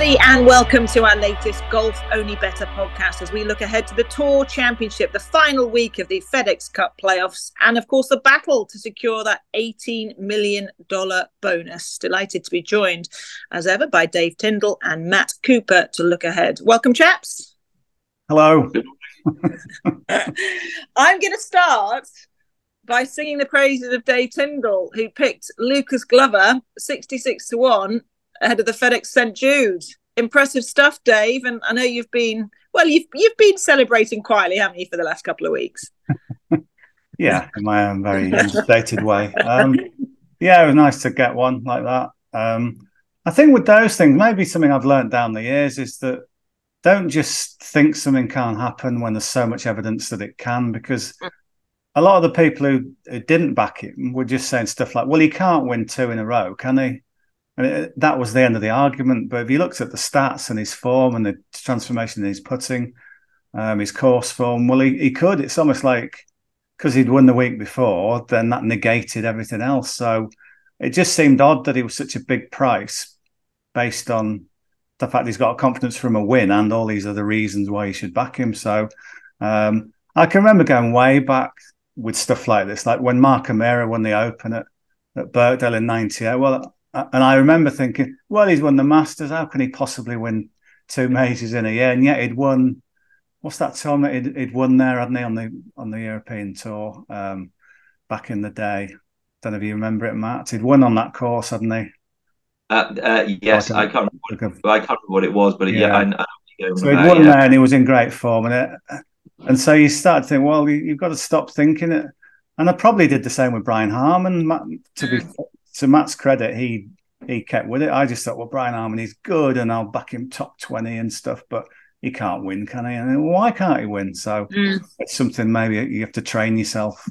everybody, and welcome to our latest Golf Only Bettor podcast as we look ahead to the Tour Championship, the final week of the FedEx Cup playoffs, and of course, the battle to secure that $18 million bonus. Delighted to be joined, as ever, by Dave Tindall and Matt Cooper to look ahead. Welcome, chaps. Hello. I'm going to start by singing the praises of Dave Tindall, who picked Lucas Glover 66 to 1 ahead of the FedEx St Jude. Impressive stuff, Dave. And I know you've been well. You've you've been celebrating quietly, haven't you, for the last couple of weeks? yeah, in my own very understated way. Um, yeah, it was nice to get one like that. Um, I think with those things, maybe something I've learned down the years is that don't just think something can't happen when there's so much evidence that it can, because a lot of the people who, who didn't back him were just saying stuff like, "Well, he can't win two in a row, can he?" And it, that was the end of the argument. But if you looked at the stats and his form and the transformation in his putting, um, his course form, well, he, he could. It's almost like because he'd won the week before, then that negated everything else. So it just seemed odd that he was such a big price based on the fact he's got confidence from a win and all these other reasons why you should back him. So um, I can remember going way back with stuff like this, like when Mark O'Meara won the Open at, at Birkdale in '98. Well, and I remember thinking, well, he's won the Masters. How can he possibly win two majors in a year? And yet he'd won. What's that tournament he'd, he'd won there, hadn't he, on the on the European tour um, back in the day? Don't know if you remember it, Matt. He'd won on that course, hadn't he? Uh, uh, yes, I can't, remember what, I can't remember what it was, but yeah, yeah I, I so he'd won yeah. there, and he was in great form, and it, and so you start to think, well, you, have got to stop thinking it. And I probably did the same with Brian Harman. To be mm to Matt's credit, he he kept with it. I just thought, well, Brian Harman, he's good, and I'll back him top twenty and stuff, but he can't win, can he? And why can't he win? So mm. it's something maybe you have to train yourself.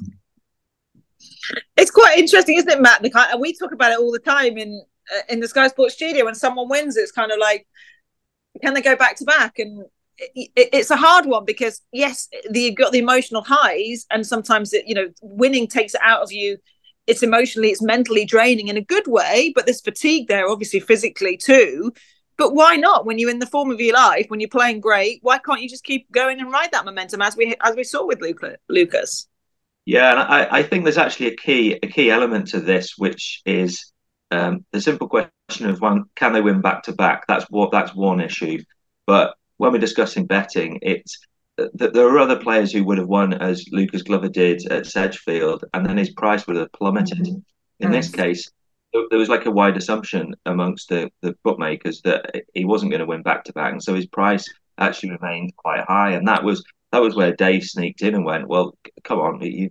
It's quite interesting, isn't it, Matt? We talk about it all the time in uh, in the Sky Sports studio. When someone wins, it's kind of like, can they go back to back? And it, it's a hard one because yes, the, you've got the emotional highs, and sometimes it, you know, winning takes it out of you it's emotionally, it's mentally draining in a good way, but there's fatigue there, obviously physically too. But why not? When you're in the form of your life, when you're playing great, why can't you just keep going and ride that momentum as we as we saw with Luca, Lucas? Yeah, and I, I think there's actually a key a key element to this, which is um, the simple question of one: Can they win back to back? That's what that's one issue. But when we're discussing betting, it's there are other players who would have won as Lucas Glover did at Sedgefield, and then his price would have plummeted. Mm-hmm. In this case, there was like a wide assumption amongst the, the bookmakers that he wasn't going to win back to back, and so his price actually remained quite high. And that was that was where Dave sneaked in and went, "Well, come on, you,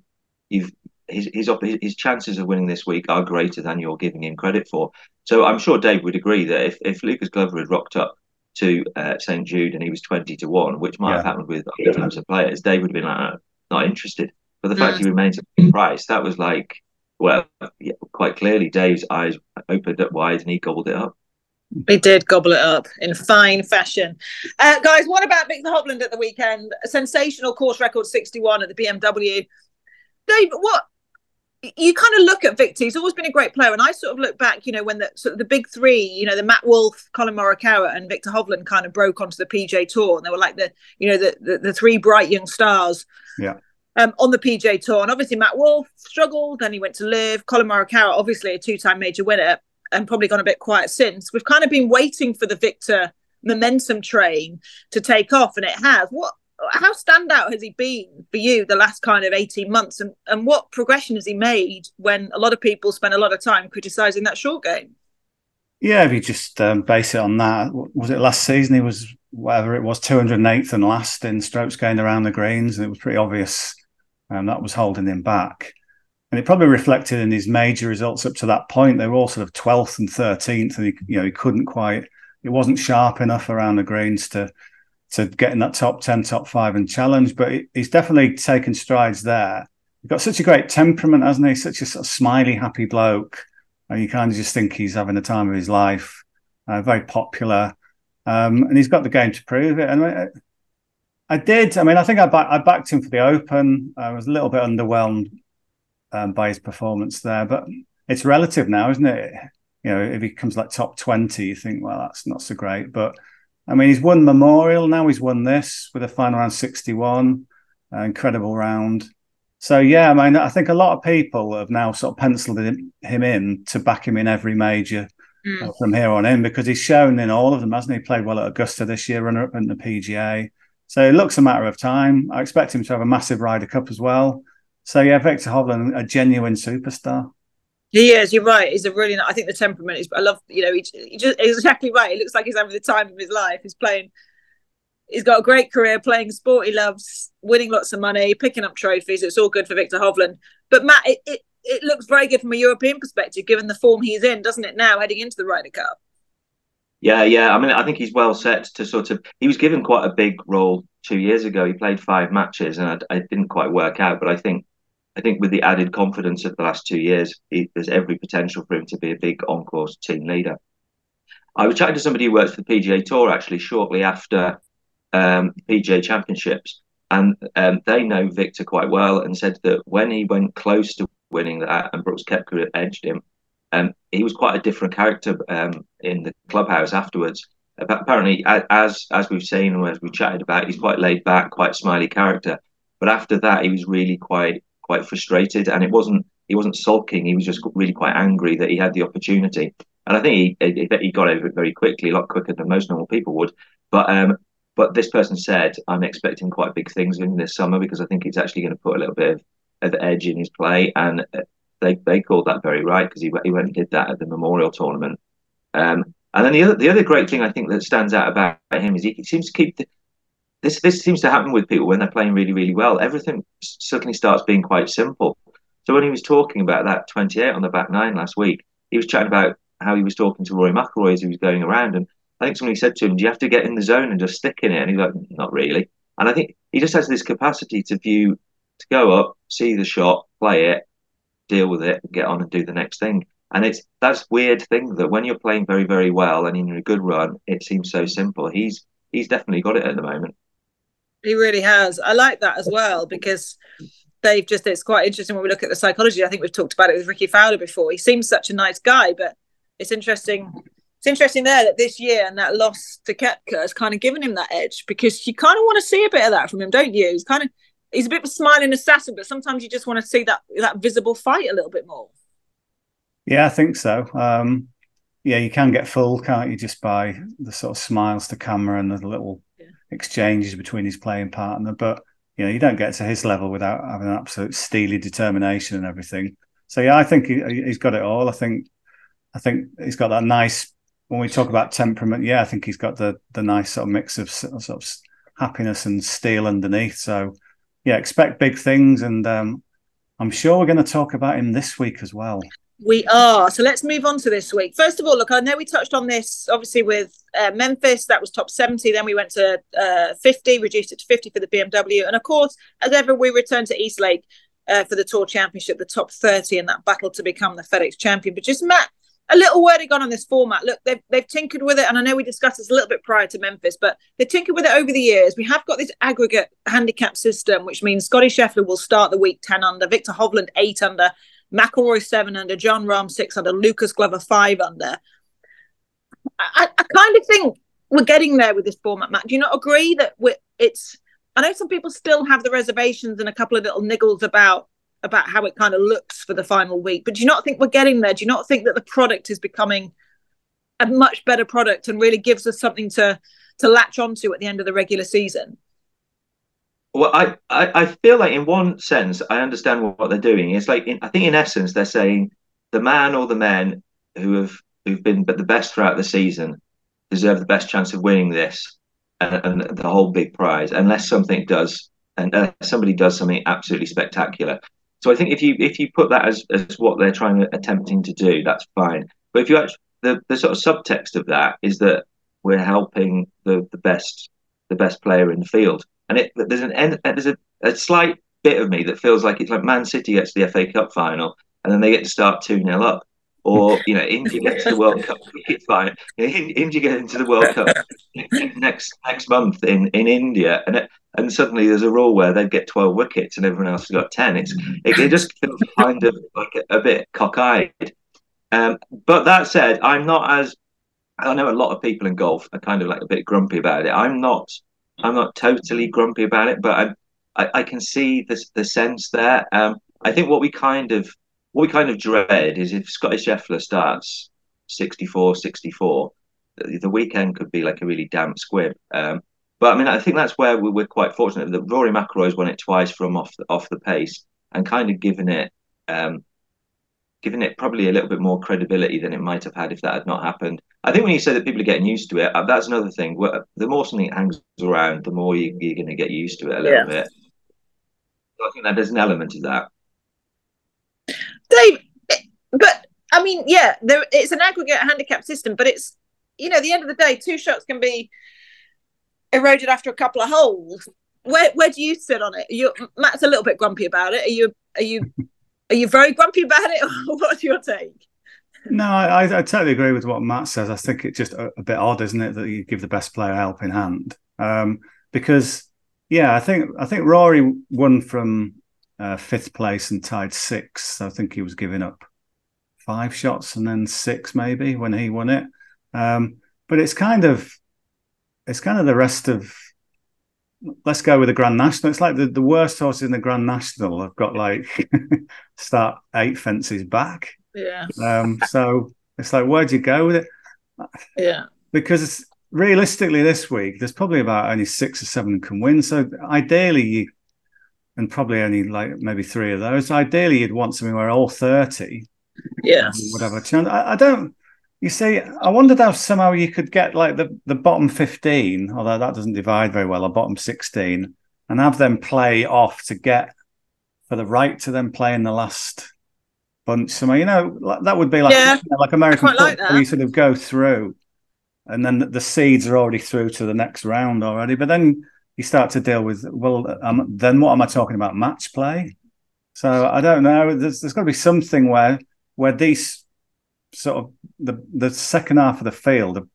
you've his, his his chances of winning this week are greater than you're giving him credit for." So I'm sure Dave would agree that if if Lucas Glover had rocked up to uh, St Jude and he was 20 to 1, which might yeah. have happened with other types of players, they would have been like, oh, not interested. But the fact he remains at price, that was like, well, yeah, quite clearly, Dave's eyes opened up wide and he gobbled it up. He did gobble it up in fine fashion. Uh, guys, what about Viktor Hovland at the weekend? A sensational course record 61 at the BMW. Dave, what you kind of look at Viktor. He's always been a great player, and I sort of look back, you know, when the sort of the big three, you know, the Matt Wolff, Collin Morikawa, and Viktor Hovland kind of broke onto the PGA Tour, and they were like the, you know, the the, the three bright young stars. Yeah. Um, on the PGA Tour, and obviously Matt Wolff struggled, then he went to LIV. Collin Morikawa, obviously a two-time major winner, and probably gone a bit quiet since. We've kind of been waiting for the Viktor momentum train to take off, and it has. What how standout has he been for you the last kind of 18 months? And, and what progression has he made when a lot of people spend a lot of time criticizing that short game? Yeah if you just um, base it on that was it last season? He was whatever it was 208th and last in strokes gained around the greens and it was pretty obvious um, that was holding him back. And it probably reflected in his major results up to that point. They were all sort of 12th and 13th and he, you know he couldn't quite it wasn't sharp enough around the greens to to get in that top 10, top five and challenge. But he's definitely taken strides there. He's got such a great temperament, hasn't he? Such a sort of smiley, happy bloke. And you kind of just think he's having the time of his life. Uh, very popular. Um, and he's got the game to prove it. And I, I did. I mean, I think I, I backed him for the Open. I was a little bit underwhelmed um, by his performance there, but it's relative now, isn't it? you know, if he comes like top 20, you think, well, that's not so great. But I mean, he's won Memorial. Now he's won this with a final round 61, uh, incredible round. So, yeah, I mean, I think a lot of people have now sort of penciled him in to back him in every major mm. from here on in because he's shown in all of them, hasn't he? Played well at Augusta this year, runner up in the PGA. So it looks a matter of time. I expect him to have a massive Ryder Cup as well. So, yeah, Viktor Hovland, a genuine superstar. He is. You're right. He's a really. I think the temperament is. I love. You know, he, he just exactly right. It looks like he's having the time of his life. He's playing. He's got a great career playing sport he loves, winning lots of money, picking up trophies. It's all good for Viktor Hovland. But Matt, it, it, it looks very good from a European perspective, given the form he's in, doesn't it? Now heading into the Ryder Cup. Yeah, yeah. I mean, I think he's well set to sort of. He was given quite a big role two years ago. He played five matches, and I, I didn't quite work out. But I think I think with the added confidence of the last two years, he, there's every potential for him to be a big on-course team leader. I was chatting to somebody who works for the PGA Tour actually shortly after um, PGA Championships, and um, they know Viktor quite well, and said that when he went close to winning that, and Brooks Koepka edged him, um, he was quite a different character um, in the clubhouse afterwards. Apparently, as as we've seen and as we chatted about, he's quite laid back, quite smiley character. But after that, he was really quite quite frustrated, and it wasn't he wasn't sulking. He was just really quite angry that he had the opportunity, and I think he he got over it very quickly, a lot quicker than most normal people would. But um, but this person said, I'm expecting quite big things in this summer because I think it's actually going to put a little bit of, of edge in his play, and uh, they they called that very right because he he went and did that at the Memorial tournament. Um, and then the other the other great thing I think that stands out about him is he seems to keep the, this this seems to happen with people when they're playing really really well. Everything suddenly starts being quite simple. So when he was talking about that 28 on the back nine last week, he was chatting about how he was talking to Rory McIlroy as he was going around, and I think somebody said to him, "Do you have to get in the zone and just stick in it?" And he's like, "Not really." And I think he just has this capacity to view, to go up, see the shot, play it, deal with it, get on and do the next thing. And it's that's weird thing that when you're playing very very well and in a good run, it seems so simple. He's he's definitely got it at the moment. He really has. I like that as well because they've just, it's quite interesting when we look at the psychology. I think we've talked about it with Rickie Fowler before. He seems such a nice guy, but it's interesting. It's interesting there that this year and that loss to Koepka has kind of given him that edge because you kind of want to see a bit of that from him, don't you? He's kind of, he's a bit of a smiling assassin, but sometimes you just want to see that, that visible fight a little bit more. Yeah, I think so. Um, yeah, you can get full, can't you, just by the sort of smiles to camera and the little exchanges between his playing partner. But you know, you don't get to his level without having an absolute steely determination and everything. So yeah, I think he, has got it all. I think, I think he's got that nice. When we talk about temperament, yeah, I think he's got the the nice sort of mix of sort of happiness and steel underneath. So yeah, expect big things, and um, I'm sure we're going to talk about him this week as well. We are. So let's move on to this week. First of all, look, I know we touched on this obviously with uh, Memphis. That was top 70. Then we went to uh, 50, reduced it to 50 for the BMW. And of course, as ever, we returned to East Lake uh, for the Tour Championship, the top 30 in that battle to become the FedEx champion. But just Matt, a little wording on on this format. Look, they've, they've tinkered with it. And I know we discussed this a little bit prior to Memphis, but they've tinkered with it over the years. We have got this aggregate handicap system, which means Scotty Scheffler will start the week 10 under, Viktor Hovland 8 under McIlroy seven under, Jon Rahm six under, Lucas Glover five under. I, I kind of think we're getting there with this format, Matt. Do you not agree that we it's? I know some people still have the reservations and a couple of little niggles about about how it kind of looks for the final week, but do you not think we're getting there? Do you not think that the product is becoming a much better product and really gives us something to to latch onto at the end of the regular season? Well, I, I, I feel like in one sense I understand what they're doing. It's like in, I think in essence they're saying the man or the men who have who've been but the best throughout the season deserve the best chance of winning this and, and the whole big prize, unless something does and uh, somebody does something absolutely spectacular. So I think if you if you put that as, as what they're trying to attempting to do, that's fine. But if you actually the, the sort of subtext of that is that we're helping the, the best the best player in the field and it, there's an end, there's a, a slight bit of me that feels like it's like Man City gets to the FA Cup final and then they get to start two 0 up, or you know India gets to the World Cup final. India get into the World Cup next next month in, in India, and it, and suddenly there's a rule where they get twelve wickets and everyone else has got ten. It's it, it just feels kind of like a, a bit cockeyed. Um, but that said, I'm not as I know a lot of people in golf are kind of like a bit grumpy about it. I'm not. I'm not totally grumpy about it, but I'm, I, I can see the the sense there. Um, I think what we kind of what we kind of dread is if Scotty Scheffler starts 64, 64, the, the weekend could be like a really damp squib. Um, but I mean, I think that's where we, we're quite fortunate that Rory McIlroy's won it twice from off the, off the pace and kind of given it um, given it probably a little bit more credibility than it might have had if that had not happened. I think when you say that people are getting used to it, uh, that's another thing. The more something hangs around, the more you, are going to get used to it a little yeah. bit. So I think that there's an element of that. Dave, but I mean, yeah, there, it's an aggregate handicap system, but it's you know, at the end of the day, two shots can be eroded after a couple of holes. Where where do you sit on it? You Matt's a little bit grumpy about it. Are you are you are you very grumpy about it, or what's your take? No, I, I totally agree with what Matt says. I think it's just a, a, bit odd, isn't it, that you give the best player a helping hand? Um, because yeah, I think I think Rory won from uh, fifth place and tied sixth. I think he was giving up five shots and then six maybe when he won it. Um, but it's kind of it's kind of the rest of let's go with the Grand National. It's like the, the worst horses in the Grand National have got like start eight fences back. Yeah. Um, so it's like, where'd you go with it? Yeah. Because realistically, this week there's probably about only six or seven can win. So ideally, you and probably only like maybe three of those. Ideally, you'd want something where all thirty. Yeah. Would have a chance. I, I don't. You see, I wondered how somehow you could get like the, the bottom 15, although that doesn't divide very well, or bottom 16, and have them play off to get for the right to then play in the last bunch. So, you know, that would be like, yeah, you know, like American football, like where you sort of go through and then the, the, seeds are already through to the next round already. But then you start to deal with, well, um, then what am I talking about? Match play? So I don't know. There's, there's got to be something where where these sort of the the second half of the field have,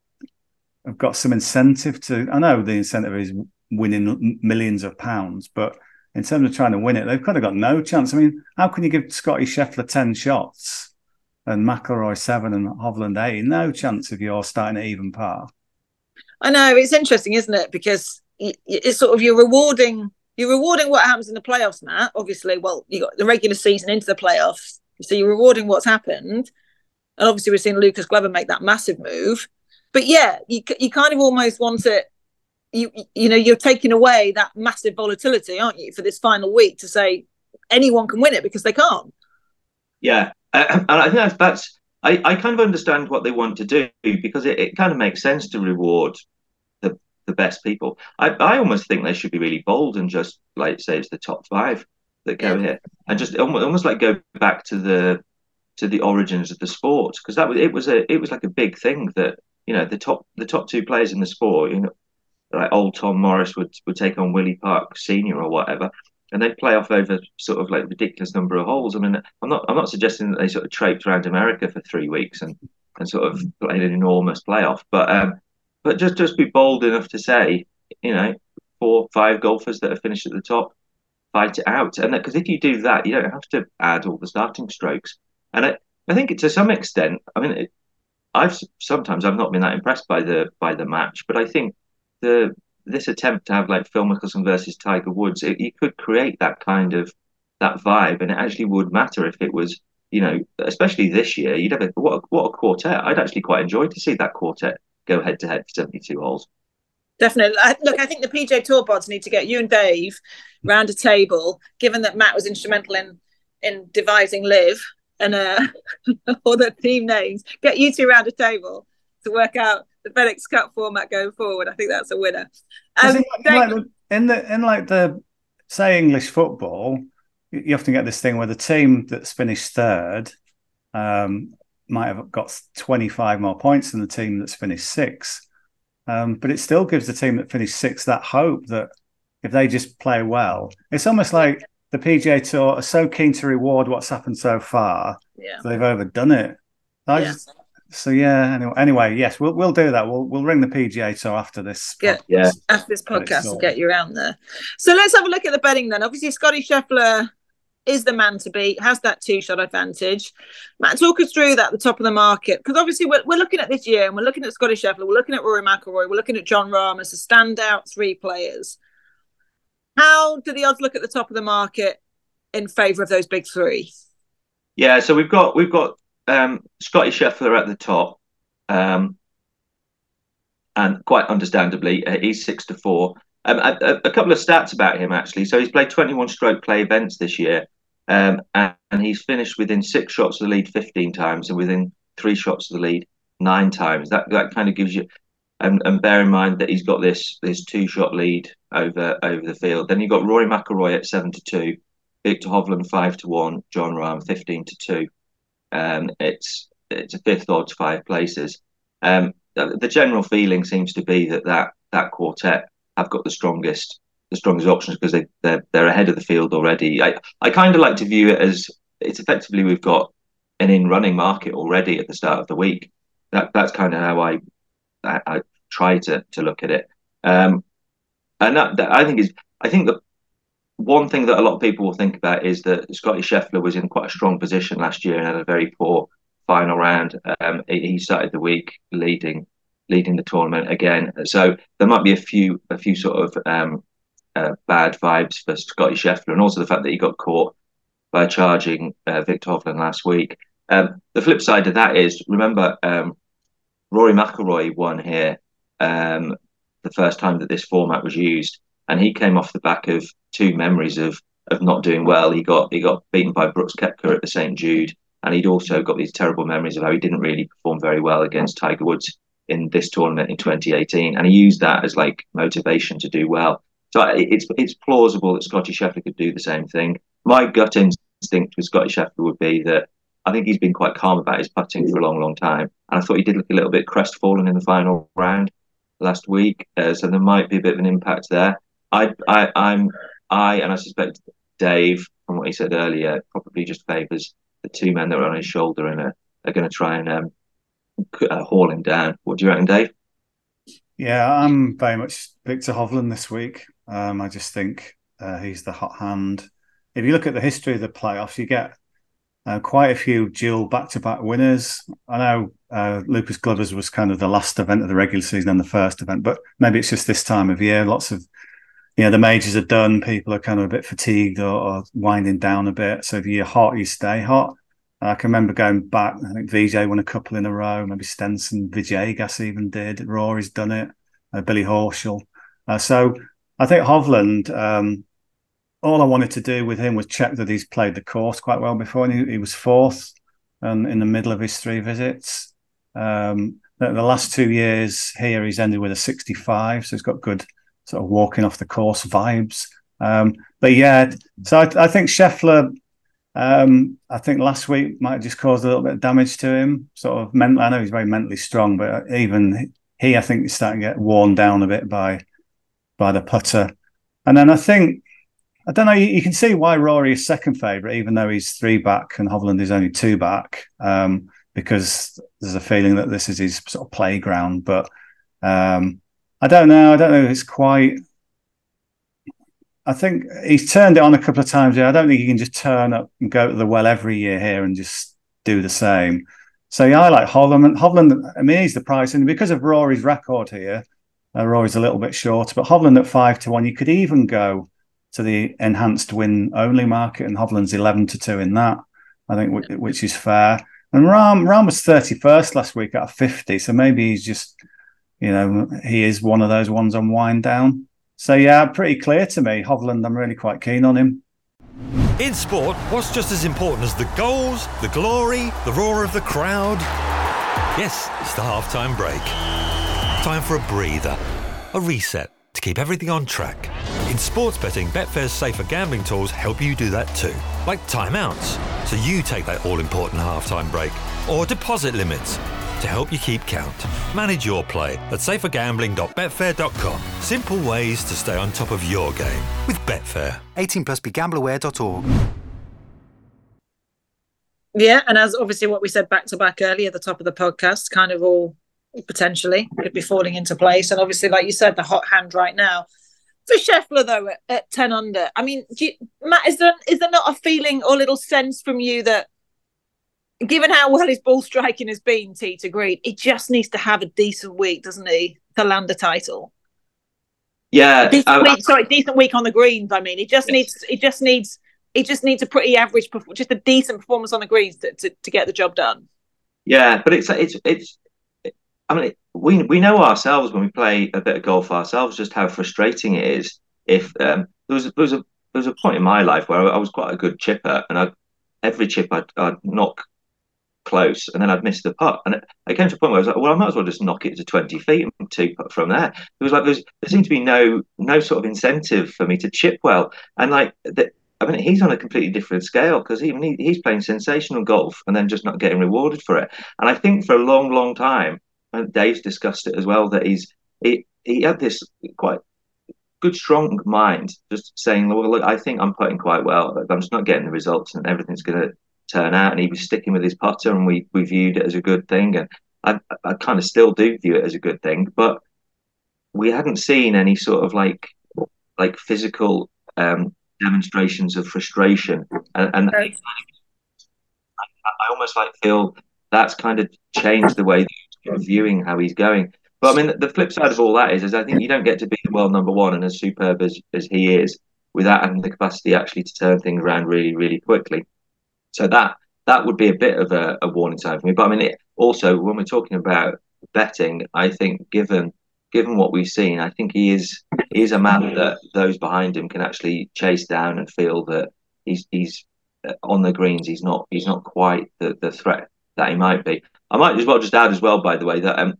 have got some incentive to. I know the incentive is winning millions of pounds, but in terms of trying to win it, they've kind of got no chance. I mean, how can you give Scotty Scheffler ten shots and McIlroy seven and Hovland eight? No chance if you're starting at even par. I know it's interesting, isn't it? Because it's sort of you're rewarding you're rewarding what happens in the playoffs, Matt. Obviously, well, you got the regular season into the playoffs, so you're rewarding what's happened. And obviously, we've seen Lucas Glover make that massive move. But yeah, you you kind of almost want it. You you know you're taking away that massive volatility, aren't you, for this final week to say anyone can win it because they can't. Yeah, uh, and I think that's that's I, I kind of understand what they want to do because it, it kind of makes sense to reward the the best people. I, I almost think they should be really bold and just like say it's the top five that go yeah. here and just almost, almost like go back to the to the origins of the sport because that was it was a it was like a big thing that you know the top the top two players in the sport you know like old Tom Morris would would take on Willie Park Senior or whatever and they'd play off over sort of like ridiculous number of holes. I mean, I'm not I'm not suggesting that they sort of traipsed around America for three weeks and and sort of played an enormous playoff, but um, but just just be bold enough to say, you know, four five golfers that have finished at the top, fight it out, and because if you do that, you don't have to add all the starting strokes. And I, I think to some extent, I mean, it, I've sometimes I've not been that impressed by the by the match, but I think the this attempt to have like Phil Mickelson versus Tiger Woods, it, you could create that kind of that vibe, and it actually would matter if it was, you know, especially this year. You'd have a, what a, what a quartet. I'd actually quite enjoy to see that quartet go head to head for seventy two holes. Definitely. Look, I think the PGA Tour pods need to get you and Dave round a table, given that Matt was instrumental in in devising LIV and uh, all the team names. Get you two around a table to work out the FedEx Cup format going forward. I think that's a winner. Um, in, like the, in the in like the say English football, you often get this thing where the team that's finished third um, might have got 25 more points than the team that's finished sixth. Um, but it still gives the team that finished sixth that hope that if they just play well, it's almost like the PGA Tour are so keen to reward what's happened so far. Yeah, they've overdone it. I yeah. Just, so yeah. Anyway, anyway, yes, we'll we'll do that. We'll we'll ring the PGA Tour after this. Yeah, yeah. After this podcast, we'll get you around there. So let's have a look at the betting then. Obviously, Scotty Scheffler is the man to beat, has that two shot advantage. Matt, talk us through that at the top of the market because obviously we're, we're looking at this year and we're looking at Scotty Scheffler, we're looking at Rory McIlroy, we're looking at Jon Rahm as a standout three players. How do the odds look at the top of the market in favour of those big three? Yeah, so we've got we've got um, Scotty Scheffler at the top, um, and quite understandably, uh, he's six to four. Um, a, a, couple of stats about him actually. So he's played 21 stroke play events this year, um, and, and, he's finished within six shots of the lead 15 times, and within three shots of the lead nine times. That that kind of gives you, and, and bear in mind that he's got this this two shot lead over over the field. Then you've got Rory McIlroy at seven to two, Viktor Hovland five to one, Jon Rahm 15 to two. Um, it's it's a fifth odds five places. Um, the general feeling seems to be that that that quartet have got the strongest the strongest options because they they're, they're ahead of the field already. I I kind of like to view it as it's effectively we've got an in running market already at the start of the week. That that's kind of how I, I try to to look at it. Um, and that, that I think is I think that one thing that a lot of people will think about is that Scotty Scheffler was in quite a strong position last year and had a very poor final round. Um, he started the week leading leading the tournament again. So there might be a few a few sort of um, uh, bad vibes for Scotty Scheffler, and also the fact that he got caught by charging uh, Viktor Hovland last week. Um, the flip side of that is, remember, um, Rory McIlroy won here um, the first time that this format was used, and he came off the back of two memories of of not doing well. He got he got beaten by Brooks Koepka at the St Jude, and he'd also got these terrible memories of how he didn't really perform very well against Tiger Woods in this tournament in 2018, and he used that as like motivation to do well. So it's it's plausible that Scotty Scheffler could do the same thing. My gut instinct with Scotty Scheffler would be that I think he's been quite calm about his putting for a long, long time, and I thought he did look a little bit crestfallen in the final round last week. Uh, so there might be a bit of an impact there. I, I, I'm, I, and I suspect Dave, from what he said earlier, probably just favours the two men that are on his shoulder and are, are going to try and um, uh, haul him down. What do you reckon, Dave? Yeah, I'm very much Viktor Hovland this week. Um, I just think uh, he's the hot hand. If you look at the history of the playoffs, you get uh, quite a few dual back-to-back winners. I know uh, Lucas Glover's was kind of the last event of the regular season and the first event, but maybe it's just this time of year. Lots of, you know, the majors are done. People are kind of a bit fatigued or, or winding down a bit. So if you're hot, you stay hot. I can remember going back. I think Vijay won a couple in a row. Maybe Stenson, Vijay gas even did. Rory's done it. Uh, Billy Horschel. Uh, so I think Hovland. Um, all I wanted to do with him was check that he's played the course quite well before, and he, he was fourth and in the middle of his three visits. Um, the, the, last two years here, he's ended with a 65, so he's got good sort of walking off the course vibes. Um, but yeah, so I, I think Scheffler um, I think last week might have just caused a little bit of damage to him. Sort of mental. I know he's very mentally strong, but even he, I think, is starting to get worn down a bit by by the putter. And then I think I don't know. You, you can see why Rory is second favourite, even though he's three back and Hovland is only two back, um, because there's a feeling that this is his sort of playground. But um, I don't know. I don't know. It's quite I think he's turned it on a couple of times. I don't think he can just turn up and go to the well every year here and just do the same. So yeah, I like Hovland. Hovland, I mean, he's the price, and because of Rory's record here, uh, Rory's a little bit short. But Hovland at five to one, you could even go to the enhanced win only market, and Hovland's eleven to two in that. I think, which is fair. And Ram Rahm was thirty first last week at fifty, so maybe he's just, you know, he is one of those ones on wind down. So yeah, pretty clear to me. Hovland, I'm really quite keen on him. In sport, what's just as important as the goals, the glory, the roar of the crowd? Yes, it's the halftime break. Time for a breather, a reset to keep everything on track. In sports betting, Betfair's safer gambling tools help you do that too, like timeouts, so you take that all important halftime break, or deposit limits to help you keep count. Manage your play at safergambling.betfair.com. Simple ways to stay on top of your game with Betfair. 18 plus begambleaware.org. Yeah, and as obviously what we said back to back earlier, at the top of the podcast, kind of all potentially could be falling into place. And obviously, like you said, the hot hand right now. For Scheffler though, at, at ten under, I mean, you, Matt, is there is there not a feeling or a little sense from you that, given how well his ball striking has been, tee to green, he just needs to have a decent week, doesn't he, to land a title? Yeah, decent I- week, sorry, decent week on the greens. I mean, he just needs, he just needs, he just needs a pretty average, just a decent performance on the greens to, to, to get the job done. Yeah, but it's it's it's. I mean, we we know ourselves when we play a bit of golf ourselves just how frustrating it is. If um, there was there was a there was a point in my life where I was quite a good chipper, and I every chip I'd, I'd knock close, and then I'd miss the putt, and I came to a point where I was like, well, I might as well just knock it to twenty feet and two putt from there. It was like there's there seemed to be no no sort of incentive for me to chip well, and like I mean, he's on a completely different scale because even he, he's playing sensational golf and then just not getting rewarded for it. And I think for a long, long time, and Dave's discussed it as well, that he's he, he had this quite good, strong mind, just saying, well, look, I think I'm putting quite well. But I'm just not getting the results, and everything's going to turn out. And he was sticking with his putter, and we we viewed it as a good thing. And I I kind of still do view it as a good thing, but we hadn't seen any sort of like like physical um demonstrations of frustration and, and Right. I almost like feel that's kind of changed the way that viewing how he's going. But I mean, the flip side of all that is, is I think you don't get to be the world number one and as superb as, as he is without having the capacity actually to turn things around really, really quickly. So that that would be a bit of a, a warning sign for me. But I mean, it, also when we're talking about betting, I think given given what we've seen, I think he is he is a man that those behind him can actually chase down and feel that he's he's uh, on the greens. He's not he's not quite the, the threat that he might be. I might as well just add as well, by the way, that um,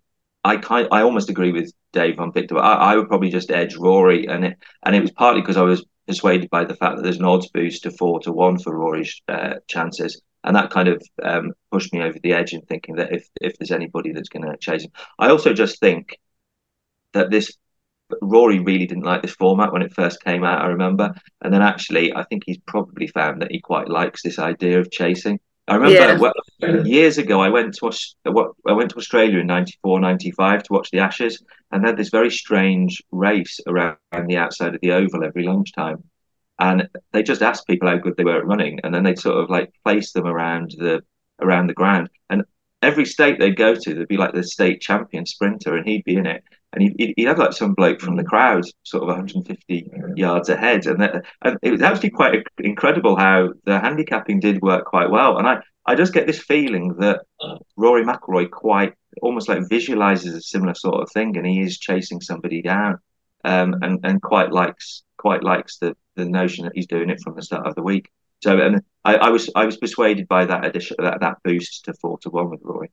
I kind I almost agree with Dave on Viktor. I, I would probably just edge Rory, and it and it was partly because I was persuaded by the fact that there's an odds boost to four to one for Rory's uh, chances, and that kind of um, pushed me over the edge in thinking that if if there's anybody that's going to chase him, I also just think that this Rory really didn't like this format when it first came out. I remember, and then actually, I think he's probably found that he quite likes this idea of chasing. I remember Yeah. well, years ago, I went to I went to Australia in 94, 95 to watch the Ashes, and they had this very strange race around the outside of the oval every lunchtime. And they just asked people how good they were at running, and then they'd sort of like place them around the around the ground. And every state they'd go to, there'd be like the state champion sprinter, and he'd be in it. And he'd, he'd- he'd have like some bloke from the crowd, sort of 150 yards ahead, and, that, and it was actually quite incredible how the handicapping did work quite well. And I, I just get this feeling that Rory McIlroy quite almost like visualizes a similar sort of thing, and he is chasing somebody down, um, and and quite likes quite likes the the notion that he's doing it from the start of the week. So, and I, I was I was persuaded by that addition that that boost to four to one with Rory.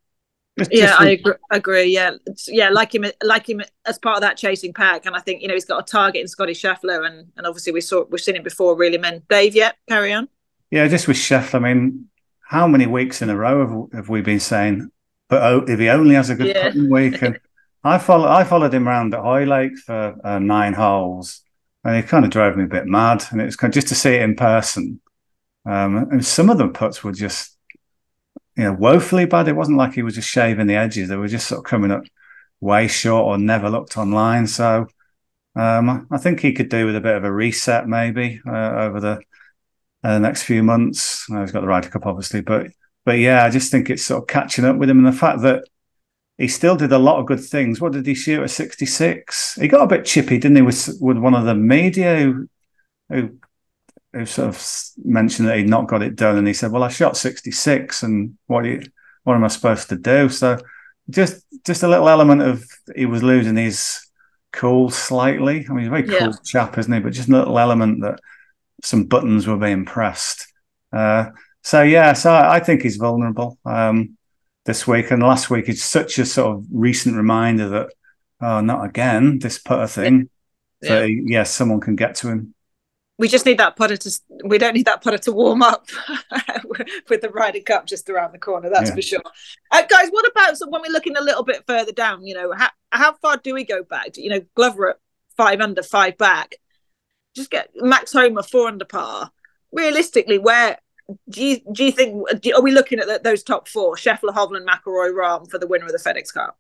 Yeah, I agree, agree. Yeah, yeah, like him, like him as part of that chasing pack, and I think you know he's got a target in Scotty Scheffler, and and obviously we saw we've seen him before. Really, men. Dave, yeah, carry on. Yeah, just with Chef. I mean, how many weeks in a row have, have we been saying? But oh, if he only has a good Yeah. putting week, and I follow, I followed him around at Hoylake for uh, nine holes, and it kind of drove me a bit mad. And it was kind of, just to see it in person. Um, and some of the putts were just, you know, woefully bad. It wasn't like he was just shaving the edges; they were just sort of coming up way short or never looked online. So. Um, I think he could do with a bit of a reset, maybe uh, over the uh, next few months. He's got the Ryder Cup, obviously, but but yeah, I just think it's sort of catching up with him, and the fact that he still did a lot of good things. What did he shoot at sixty six? He got a bit chippy, didn't he, with with one of the media who who, who sort of mentioned that he'd not got it done, and he said, "Well, I shot sixty six, and what do you, what am I supposed to do?" So just just a little element of he was losing his cool slightly. I mean, he's a very cool Yeah. chap, isn't he? But just a little element that some buttons were being pressed. Uh, so yeah, so I, I think he's vulnerable um, this week, and last week it's such a sort of recent reminder that oh, not again this putter thing. Yeah. So yes, someone can get to him. We just need that putter to. We don't need that putter to warm up with the Ryder Cup just around the corner. That's Yeah. for sure. Uh, guys, what about so when we're looking a little bit further down? You know, how how far do we go back? You know, Glover at five under, five back. Just get Max Homa four under par. Realistically, where do you do you think do, are we looking at the, those top four? Scheffler, Hovland, McIlroy, Rahm for the winner of the FedEx Cup.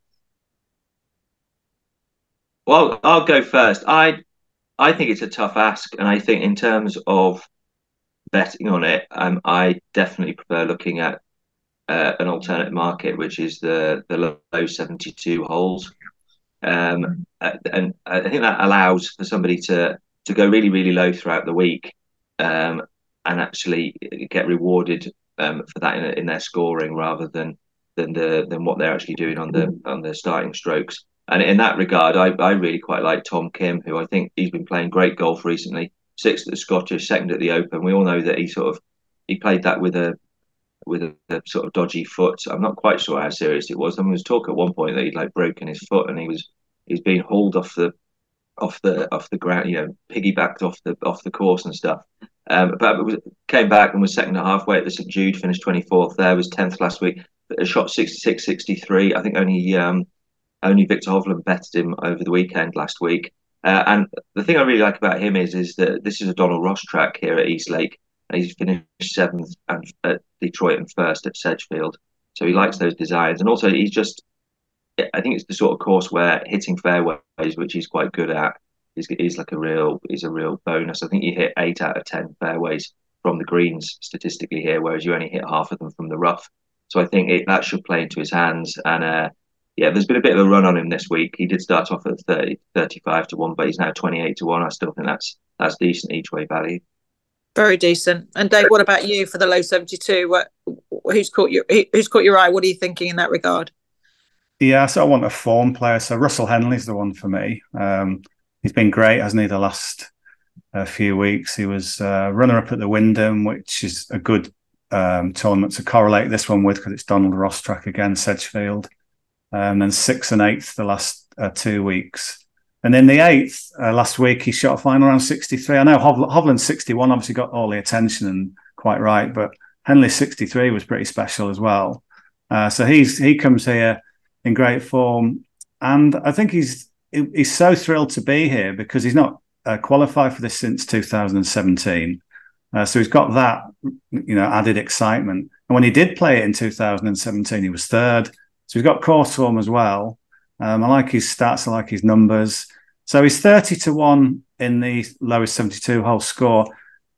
Well, I'll go first. I I think it's a tough ask, and I think in terms of betting on it, um, I definitely prefer looking at uh, an alternate market, which is the the low seventy two holes, um, and I think that allows for somebody to to go really really low throughout the week, um, and actually get rewarded um, for that in, in their scoring rather than than the than what they're actually doing on the on the starting strokes. And in that regard, I, I really quite like Tom Kim, who I think he's been playing great golf recently. Sixth at the Scottish, second at the Open. We all know that he sort of he played that with a with a, a sort of dodgy foot. I'm not quite sure how serious it was. I mean, There was talk at one point that he'd like broken his foot and he was he's being hauled off the off the off the ground, you know, piggybacked off the off the course and stuff. Um, but was, came back and was second halfway at the St Jude, finished 24th there, was 10th last week, shot 66, 63. I think only um, only Viktor Hovland betted him over the weekend last week. Uh, and the thing I really like about him is is that this is a Donald Ross track here at East Lake. He's finished seventh and at Detroit and first at Sedgefield. So he likes those designs. And also he's just I think it's the sort of course where hitting fairways, which he's quite good at, is, is like a real is a real bonus. I think you hit eight out of ten fairways from the greens statistically here, whereas you only hit half of them from the rough. So I think it, that should play into his hands. And uh, yeah, there's been a bit of a run on him this week. He did start off at 30, 35 to one, but he's now 28 to one. I still think that's that's decent each way value. Very decent. And Dave, what about you for the low 72? What who's caught your who's caught your eye? What are you thinking in that regard? Yeah, so I want a form player. So Russell Henley's the one for me. Um, he's been great, hasn't he? The last uh, few weeks, he was uh, runner up at the Wyndham, which is a good um, tournament to correlate this one with because it's Donald Ross track again, Sedgefield, and um, then sixth and eighth the last uh, two weeks. And then the eighth uh, last week, he shot a final round 63. I know Hovland 61 obviously got all the attention and quite right, but Henley 63 was pretty special as well. Uh, so he's he comes here in great form, and I think he's he's so thrilled to be here because he's not uh, qualified for this since 2017. Uh, so he's got that, you know, added excitement. And when he did play it in 2017, he was third. So he's got course form as well. Um, I like his stats. I like his numbers. So he's 30 to 1 in the lowest 72 hole score.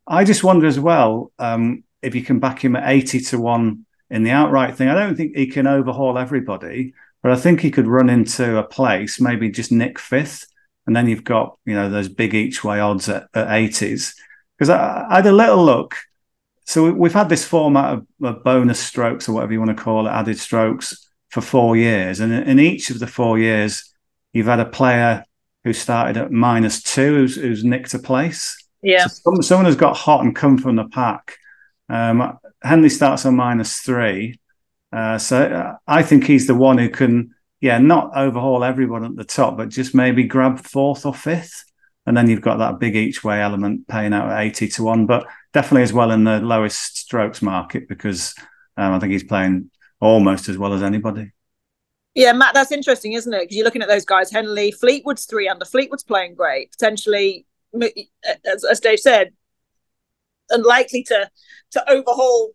I just wonder as well um, if you can back him at 80 to 1 in the outright thing. I don't think he can overhaul everybody, but I think he could run into a place, maybe just nick fifth, and then you've got you know those big each way odds at, at 80s. Because I, I, had a little look. So we, have had this format of, of, bonus strokes or whatever you want to call it, added strokes for four years, and in, each of the four years, you've had a player who started at minus two who's, who's nicked a place. Yeah, so someone who's got hot and come from the pack. Um, Henley starts on minus three. Uh, so uh, I think he's the one who can, yeah, not overhaul everyone at the top, but just maybe grab fourth or fifth. And then you've got that big each way element paying out at 80 to 1, but definitely as well in the lowest strokes market because um, I think he's playing almost as well as anybody. Yeah, Matt, that's interesting, isn't it? Because you're looking at those guys, Henley, Fleetwood's three under. Fleetwood's playing great. Potentially, as, as Dave said, unlikely to to overhaul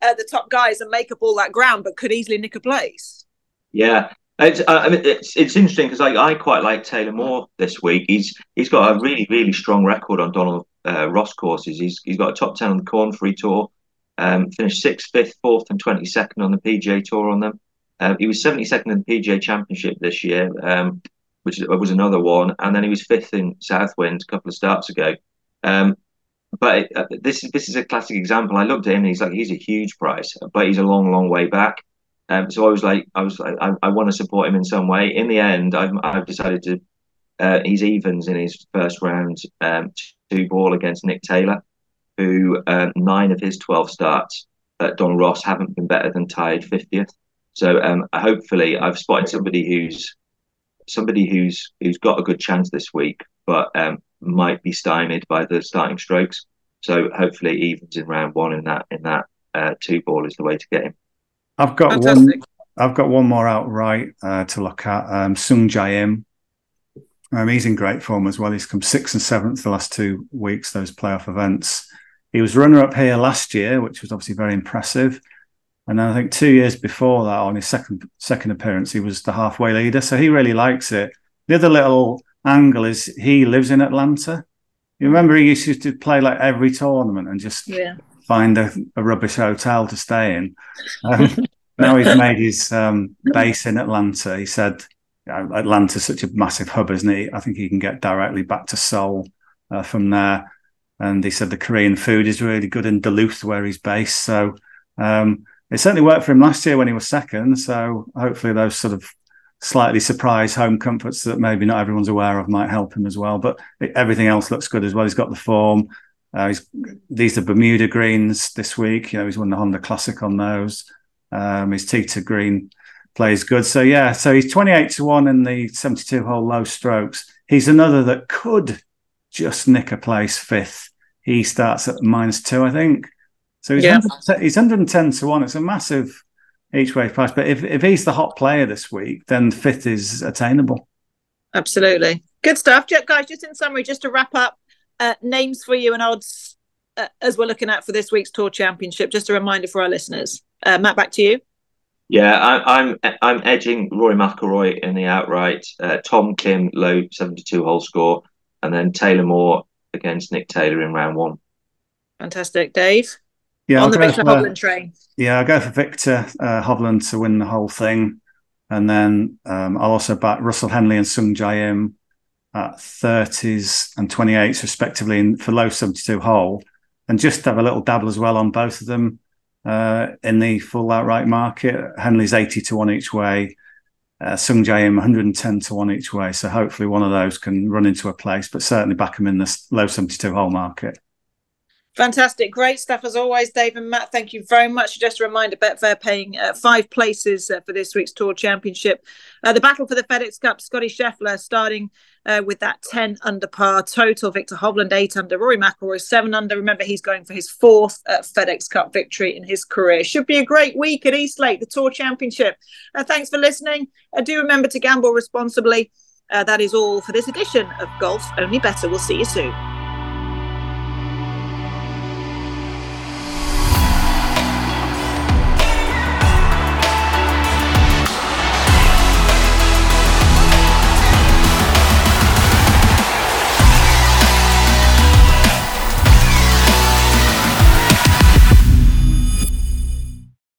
uh, the top guys and make up all that ground, but could easily nick a place. Yeah, it's, uh, I mean, it's it's interesting because I, I quite like Taylor Moore this week. He's he's got a really really strong record on Donald uh, Ross courses. He's he's got a top ten on the Corn Ferry Tour, um, finished sixth, fifth, fourth, and twenty second on the PGA Tour on them. Um, he was seventy second in the PGA Championship this year, um, which was another one, and then he was fifth in Southwind a couple of starts ago. Um, but uh, this is this is a classic example. I looked at him and he's like he's a huge price, but he's a long, long way back. Um, so I was like, I was like, I, I want to support him in some way. In the end, I've, I've decided to. Uh, he's evens in his first round um, two ball against Nick Taylor, who um, nine of his twelve starts at Don Ross haven't been better than tied fiftieth. So um, hopefully, I've spotted somebody who's somebody who's who's got a good chance this week, but um, might be stymied by the starting strokes. So hopefully evens in round one in that in that uh, two ball is the way to get him. I've got Fantastic. one. I've got one more outright uh, to look at. Um, Sungjae Im. Um, he's in great form as well. He's come sixth and seventh the last two weeks, those playoff events. He was runner up here last year, which was obviously very impressive. And then I think two years before that, on his second second appearance, he was the halfway leader. So he really likes it. The other little angle is he lives in Atlanta. You remember he used to play like every tournament and just Yeah. find a, a rubbish hotel to stay in. Um, now he's made his um, base in Atlanta. He said Atlanta's such a massive hub, isn't he? I think he can get directly back to Seoul uh, from there. And he said the Korean food is really good in Duluth, where he's based. So um, it certainly worked for him last year when he was second. So hopefully those sort of slightly surprise home comforts that maybe not everyone's aware of might help him as well. But everything else looks good as well. He's got the form. Uh, he's, these are Bermuda greens this week. You know, he's won the Honda Classic on those. Um, his tee to green plays good. So yeah, so he's 28 to 1 in the 72 hole low strokes. He's another that could just nick a place fifth. He starts at minus two, I think. So he's, Yeah. 110 he's 110 to 1. It's a massive each way price. But if, if he's the hot player this week, then fifth is attainable. Absolutely. Good stuff. Ju- Guys, just in summary, just to wrap up, uh, names for you and odds uh, as we're looking at for this week's Tour Championship. Just a reminder for our listeners. Uh, Matt, back to you. Yeah, I, I'm I'm edging Rory McIlroy in the outright. Uh, Tom Kim low 72 hole score, and then Taylor Moore against Nick Taylor in round one. Fantastic. Dave, Yeah, on I'll the go Viktor for- Hovland train. Yeah, I'll go for Viktor uh, Hovland to win the whole thing. And then um, I'll also back Russell Henley and Sungjae Im at 30s and 28s, respectively, in, for low 72 hole. And just have a little dabble as well on both of them uh, in the full outright market. Henley's 80 to 1 each way. Uh, Sungjae Im 110 to 1 each way. So hopefully one of those can run into a place, but certainly back them in the low 72 hole market. Fantastic. Great stuff as always, Dave and Matt. Thank you very much. Just a reminder Betfair paying uh, five places uh, for this week's Tour Championship. Uh, the battle for the FedEx Cup, Scotty Scheffler starting uh, with that 10 under par total. Viktor Hovland, 8 under. Rory McIlroy, 7 under. Remember, he's going for his fourth uh, FedEx Cup victory in his career. Should be a great week at East Lake, the Tour Championship. Uh, thanks for listening. Do remember to gamble responsibly. That is all for this edition of Golf Only Bettor. We'll see you soon.